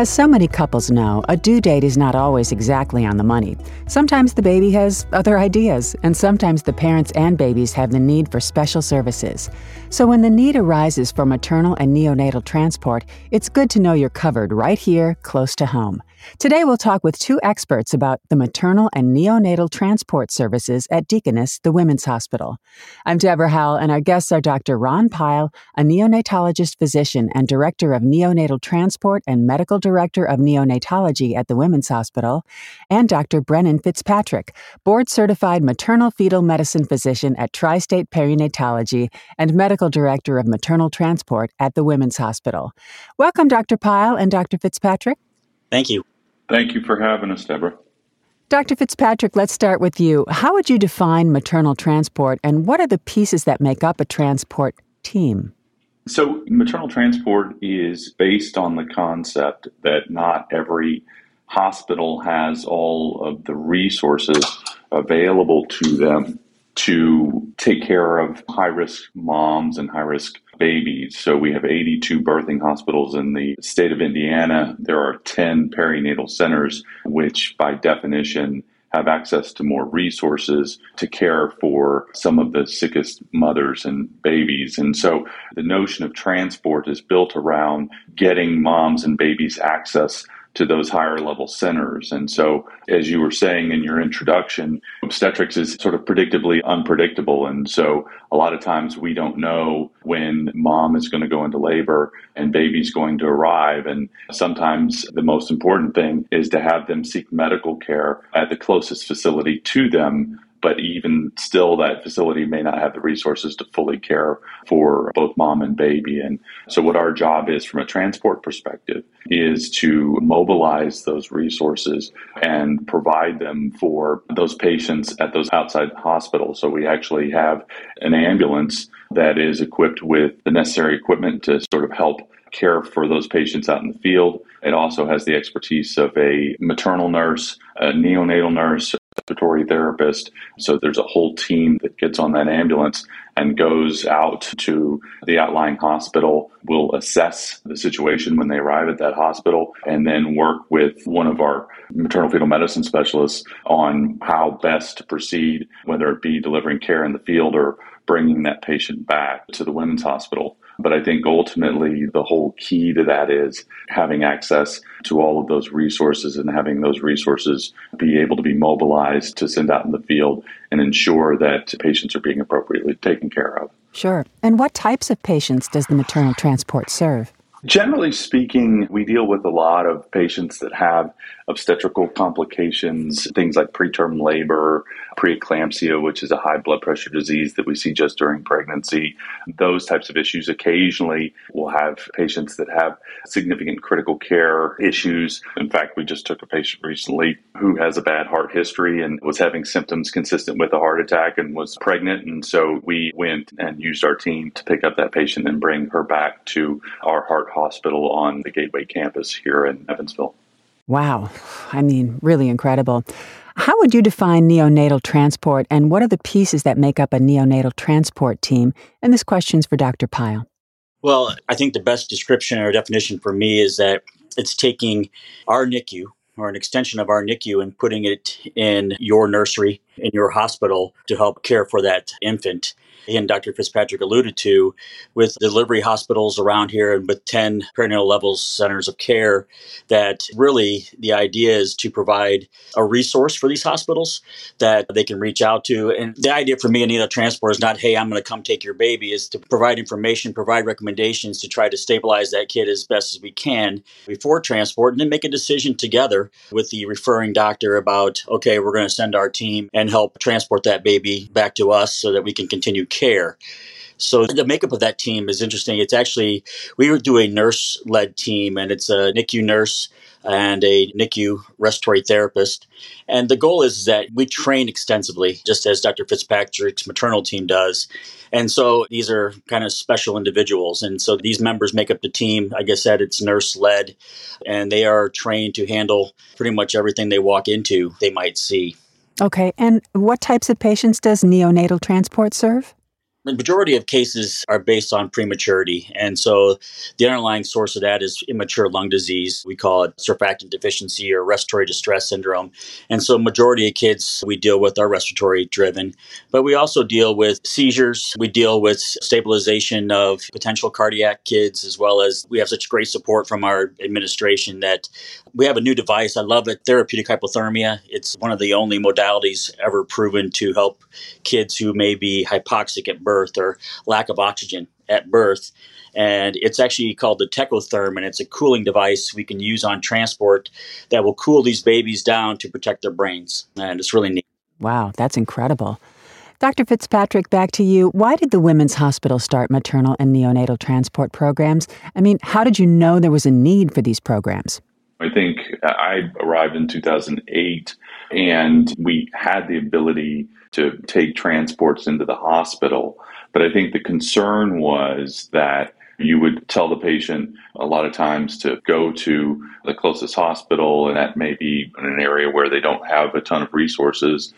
As so many couples know, a due date is not always exactly on the money. Sometimes the baby has other ideas, and sometimes the parents and babies have the need for special services. So when the need arises for maternal and neonatal transport, it's good to know you're covered right here, close to home. Today, we'll talk with two experts about the maternal and neonatal transport services at Deaconess, the Women's Hospital. I'm Deborah Howell, and our guests are Dr. Ron Pyle, a neonatologist physician and director of neonatal transport and medical director of neonatology at the Women's Hospital, and Dr. Brennan Fitzpatrick, board certified maternal fetal medicine physician at Tri State Perinatology and medical director of maternal transport at the Women's Hospital. Welcome, Dr. Pyle and Dr. Fitzpatrick. Thank you. Thank you for having us, Deborah. Dr. Fitzpatrick, let's start with you. How would you define maternal transport, and what are the pieces that make up a transport team? So, maternal transport is based on the concept that not every hospital has all of the resources available to them to take care of high risk moms and high risk babies. So we have 82 birthing hospitals in the state of Indiana. There are 10 perinatal centers, which by definition have access to more resources to care for some of the sickest mothers and babies. And so the notion of transport is built around getting moms and babies access to those higher level centers. And so, as you were saying in your introduction, obstetrics is sort of predictably unpredictable. And so, a lot of times we don't know when mom is going to go into labor and baby's going to arrive. And sometimes the most important thing is to have them seek medical care at the closest facility to them but even still, that facility may not have the resources to fully care for both mom and baby. And so, what our job is from a transport perspective is to mobilize those resources and provide them for those patients at those outside hospitals. So, we actually have an ambulance that is equipped with the necessary equipment to sort of help care for those patients out in the field. It also has the expertise of a maternal nurse, a neonatal nurse, respiratory therapist. So there's a whole team that gets on that ambulance and goes out to the outlying hospital, will assess the situation when they arrive at that hospital, and then work with one of our maternal fetal medicine specialists on how best to proceed, whether it be delivering care in the field or bringing that patient back to the women's hospital. But I think ultimately the whole key to that is having access to all of those resources and having those resources be able to be mobilized to send out in the field and ensure that patients are being appropriately taken care of. Sure. And what types of patients does the maternal transport serve? Generally speaking, we deal with a lot of patients that have obstetrical complications, things like preterm labor, preeclampsia, which is a high blood pressure disease that we see just during pregnancy. Those types of issues. Occasionally, we'll have patients that have significant critical care issues. In fact, we just took a patient recently who has a bad heart history and was having symptoms consistent with a heart attack and was pregnant. And so we went and used our team to pick up that patient and bring her back to our heart hospital on the Gateway campus here in Evansville. Wow. I mean, really incredible. How would you define neonatal transport and what are the pieces that make up a neonatal transport team? And this question's for Dr. Pyle. Well, I think the best description or definition for me is that it's taking our NICU or an extension of our NICU and putting it in your nursery, in your hospital to help care for that infant and Dr. Fitzpatrick alluded to with delivery hospitals around here and with 10 perinatal levels centers of care, that really the idea is to provide a resource for these hospitals that they can reach out to. And the idea for me in neonatal transport is not, hey, I'm going to come take your baby, is to provide information, provide recommendations to try to stabilize that kid as best as we can before transport, and then make a decision together with the referring doctor about, okay, we're going to send our team and help transport that baby back to us so that we can continue care. So the makeup of that team is interesting. It's actually we do a nurse led team, and it's a NICU nurse and a NICU respiratory therapist. And the goal is that we train extensively, just as Dr. Fitzpatrick's maternal team does. And so these are kind of special individuals. And so these members make up the team. Like I said, it's nurse led, and they are trained to handle pretty much everything they walk into, they might see. Okay. And what types of patients does neonatal transport serve? The majority of cases are based on prematurity. And so the underlying source of that is immature lung disease. We call it surfactant deficiency or respiratory distress syndrome. And so majority of kids we deal with are respiratory driven, but we also deal with seizures. We deal with stabilization of potential cardiac kids, as well as we have such great support from our administration that we have a new device. I love it. Therapeutic hypothermia. It's one of the only modalities ever proven to help kids who may be hypoxic at birth or lack of oxygen at birth. And it's actually called the Tecotherm, and it's a cooling device we can use on transport that will cool these babies down to protect their brains. And it's really neat. Wow, that's incredible. Dr. Fitzpatrick, back to you. Why did the Women's Hospital start maternal and neonatal transport programs? I mean, how did you know there was a need for these programs? I think I arrived in 2008 and we had the ability to take transports into the hospital. But I think the concern was that you would tell the patient a lot of times to go to the closest hospital, and that may be in an area where they don't have a ton of resources.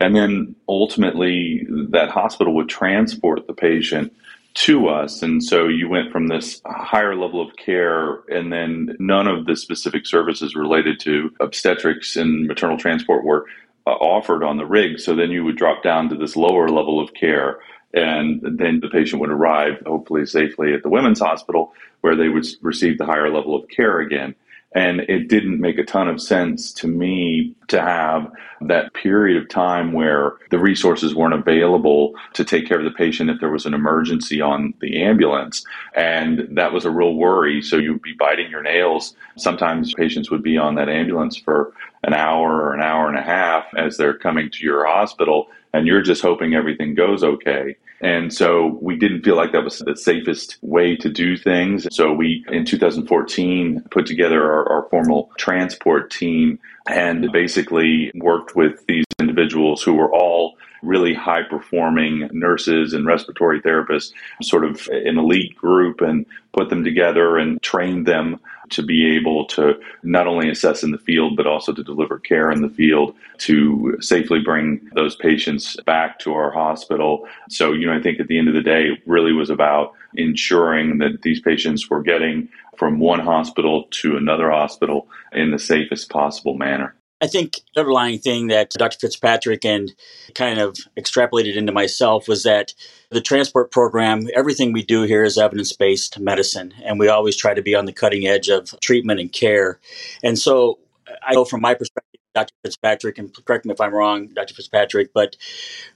And then ultimately, that hospital would transport the patient to us. And so you went from this higher level of care, and then none of the specific services related to obstetrics and maternal transport were uh, offered on the rig. So then you would drop down to this lower level of care. And then the patient would arrive, hopefully safely, at the women's hospital where they would receive the higher level of care again. And it didn't make a ton of sense to me to have that period of time where the resources weren't available to take care of the patient if there was an emergency on the ambulance. And that was a real worry. So you'd be biting your nails. Sometimes patients would be on that ambulance for an hour or an hour and a half as they're coming to your hospital, and you're just hoping everything goes okay. And so we didn't feel like that was the safest way to do things. So we, in 2014, put together our, our formal transport team and basically worked with these individuals who were all really high performing nurses and respiratory therapists, sort of an elite group, and put them together and trained them to be able to not only assess in the field, but also to deliver care in the field to safely bring those patients back to our hospital. So, you know, I think at the end of the day, it really was about ensuring that these patients were getting from one hospital to another hospital in the safest possible manner. I think the underlying thing that Dr. Fitzpatrick and kind of extrapolated into myself was that the transport program, everything we do here is evidence based medicine, and we always try to be on the cutting edge of treatment and care. And so I know from my perspective, Dr. Fitzpatrick, and correct me if I'm wrong, Dr. Fitzpatrick, but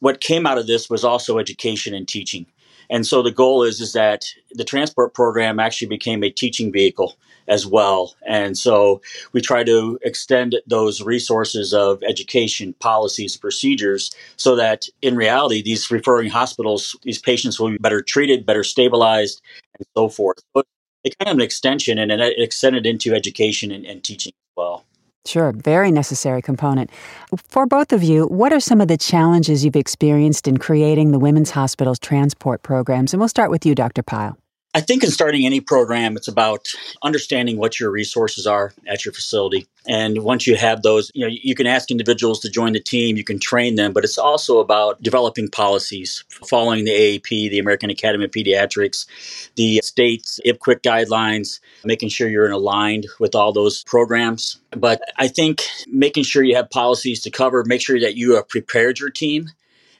what came out of this was also education and teaching. And so the goal is is that the transport program actually became a teaching vehicle as well. And so we try to extend those resources of education, policies, procedures so that in reality these referring hospitals, these patients will be better treated, better stabilized, and so forth. So it's kind of an extension and it extended into education and, and teaching as well. Sure, very necessary component. For both of you, what are some of the challenges you've experienced in creating the Women's Hospital's transport programs? And we'll start with you, Dr. Pyle. I think in starting any program, it's about understanding what your resources are at your facility. And once you have those, you know, you can ask individuals to join the team, you can train them, but it's also about developing policies, following the AAP, the American Academy of Pediatrics, the state's IPQIC guidelines, making sure you're in aligned with all those programs. But I think making sure you have policies to cover, make sure that you have prepared your team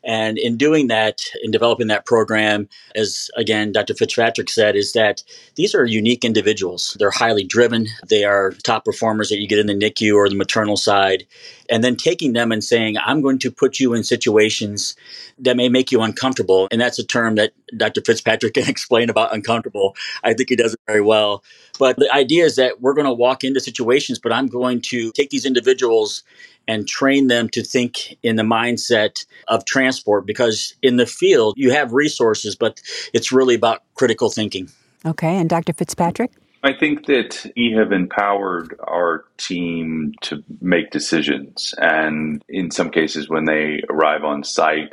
and in doing that, in developing that program, as again, Dr. Fitzpatrick said, is that these are unique individuals. They're highly driven. They are top performers that you get in the NICU or the maternal side. And then taking them and saying, I'm going to put you in situations that may make you uncomfortable. And that's a term that Dr. Fitzpatrick can explain about uncomfortable. I think he does it very well. But the idea is that we're going to walk into situations, but I'm going to take these individuals and train them to think in the mindset of transport because in the field you have resources, but it's really about critical thinking. Okay, and Dr. Fitzpatrick? I think that we have empowered our team to make decisions. And in some cases, when they arrive on site,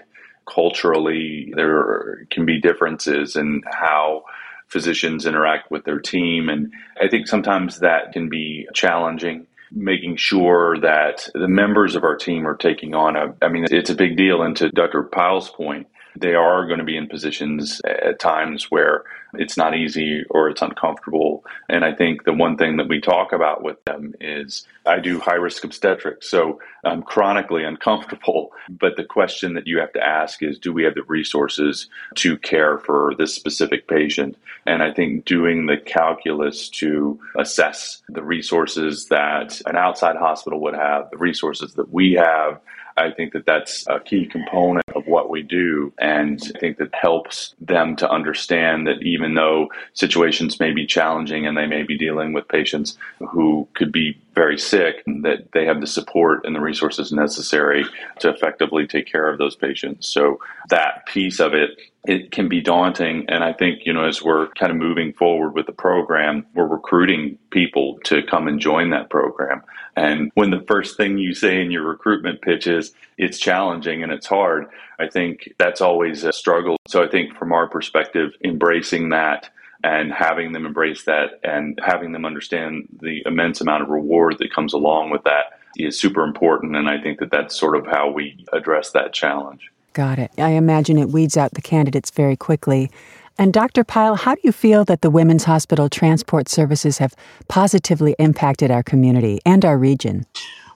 culturally, there can be differences in how physicians interact with their team. And I think sometimes that can be challenging making sure that the members of our team are taking on a, I mean, it's a big deal. And to Dr. Pyle's point, they are going to be in positions at times where it's not easy or it's uncomfortable. And I think the one thing that we talk about with them is I do high risk obstetrics, so I'm chronically uncomfortable. But the question that you have to ask is do we have the resources to care for this specific patient? And I think doing the calculus to assess the resources that an outside hospital would have, the resources that we have, I think that that's a key component we do. And I think that helps them to understand that even though situations may be challenging and they may be dealing with patients who could be very sick, that they have the support and the resources necessary to effectively take care of those patients. So that piece of it it can be daunting. And I think, you know, as we're kind of moving forward with the program, we're recruiting people to come and join that program. And when the first thing you say in your recruitment pitch is it's challenging and it's hard, I think that's always a struggle. So I think from our perspective, embracing that and having them embrace that and having them understand the immense amount of reward that comes along with that is super important. And I think that that's sort of how we address that challenge. Got it. I imagine it weeds out the candidates very quickly. And Dr. Pyle, how do you feel that the Women's Hospital Transport Services have positively impacted our community and our region?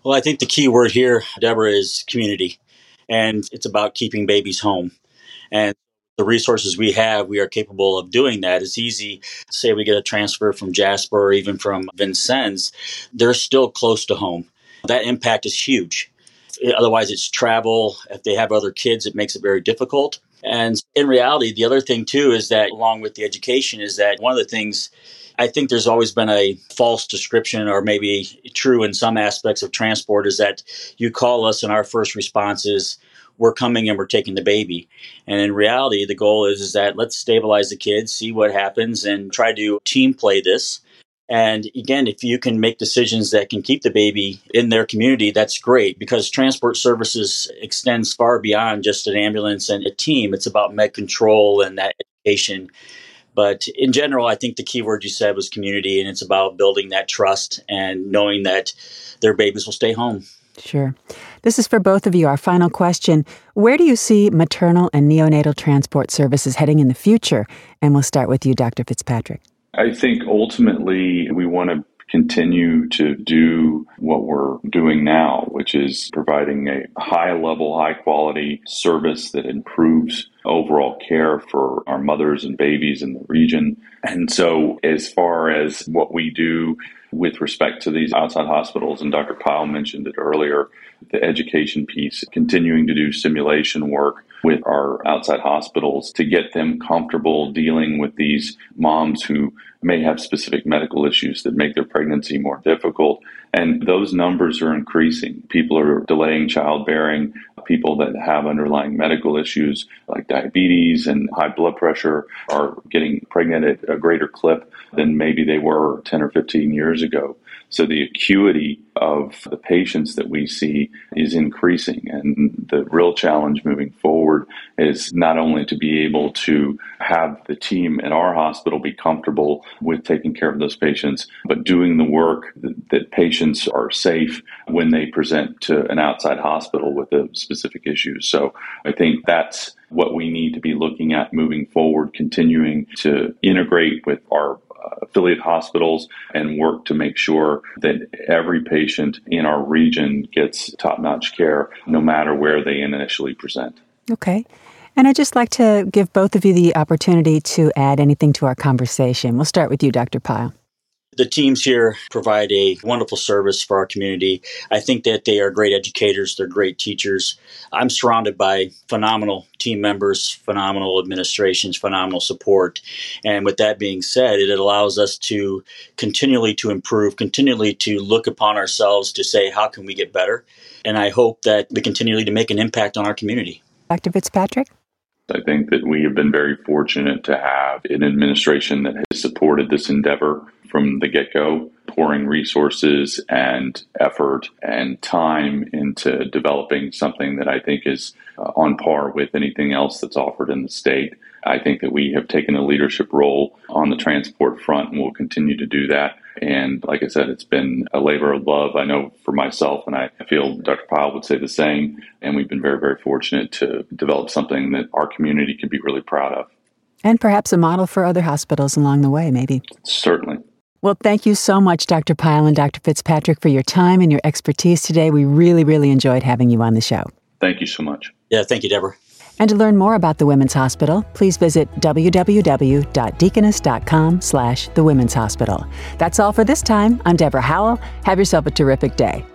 Well, I think the key word here, Deborah, is community. And it's about keeping babies home. And the resources we have, we are capable of doing that. It's easy, say we get a transfer from Jasper or even from Vincennes, they're still close to home. That impact is huge. Otherwise, it's travel. If they have other kids, it makes it very difficult. And in reality, the other thing too is that, along with the education, is that one of the things I think there's always been a false description, or maybe true in some aspects of transport, is that you call us and our first response is, we're coming and we're taking the baby. And in reality, the goal is, is that let's stabilize the kids, see what happens, and try to team play this and again, if you can make decisions that can keep the baby in their community, that's great because transport services extends far beyond just an ambulance and a team. It's about med control and that education. But in general, I think the key word you said was community, and it's about building that trust and knowing that their babies will stay home. Sure. This is for both of you. Our final question Where do you see maternal and neonatal transport services heading in the future? And we'll start with you, Dr. Fitzpatrick. I think ultimately we want to continue to do what we're doing now, which is providing a high level, high quality service that improves overall care for our mothers and babies in the region. And so, as far as what we do with respect to these outside hospitals, and Dr. Pyle mentioned it earlier, the education piece, continuing to do simulation work with our outside hospitals to get them comfortable dealing with these moms who may have specific medical issues that make their pregnancy more difficult. And those numbers are increasing. People are delaying childbearing. People that have underlying medical issues like diabetes and high blood pressure are getting pregnant at a greater clip than maybe they were 10 or 15 years ago. So the acuity of the patients that we see is increasing. And the real challenge moving forward is not only to be able to have the team at our hospital be comfortable with taking care of those patients, but doing the work that, that patients are safe when they present to an outside hospital with a specific issue. So I think that's what we need to be looking at moving forward, continuing to integrate with our uh, affiliate hospitals and work to make sure that every patient in our region gets top notch care no matter where they initially present. Okay. And I'd just like to give both of you the opportunity to add anything to our conversation. We'll start with you, Dr. Pyle. The teams here provide a wonderful service for our community. I think that they are great educators, they're great teachers. I'm surrounded by phenomenal team members, phenomenal administrations, phenomenal support. And with that being said, it allows us to continually to improve, continually to look upon ourselves to say how can we get better? And I hope that we continually to make an impact on our community. Dr. Fitzpatrick? I think that we have been very fortunate to have an administration that has supported this endeavor from the get go, pouring resources and effort and time into developing something that I think is uh, on par with anything else that's offered in the state. I think that we have taken a leadership role on the transport front and will continue to do that. And like I said, it's been a labor of love. I know for myself, and I feel Dr. Pyle would say the same. And we've been very, very fortunate to develop something that our community can be really proud of. And perhaps a model for other hospitals along the way, maybe. Certainly. Well, thank you so much, Dr. Pyle and Dr. Fitzpatrick, for your time and your expertise today. We really, really enjoyed having you on the show. Thank you so much. Yeah, thank you, Deborah. And to learn more about the Women's Hospital, please visit www.deaconess.com slash the Women's Hospital. That's all for this time. I'm Deborah Howell. Have yourself a terrific day.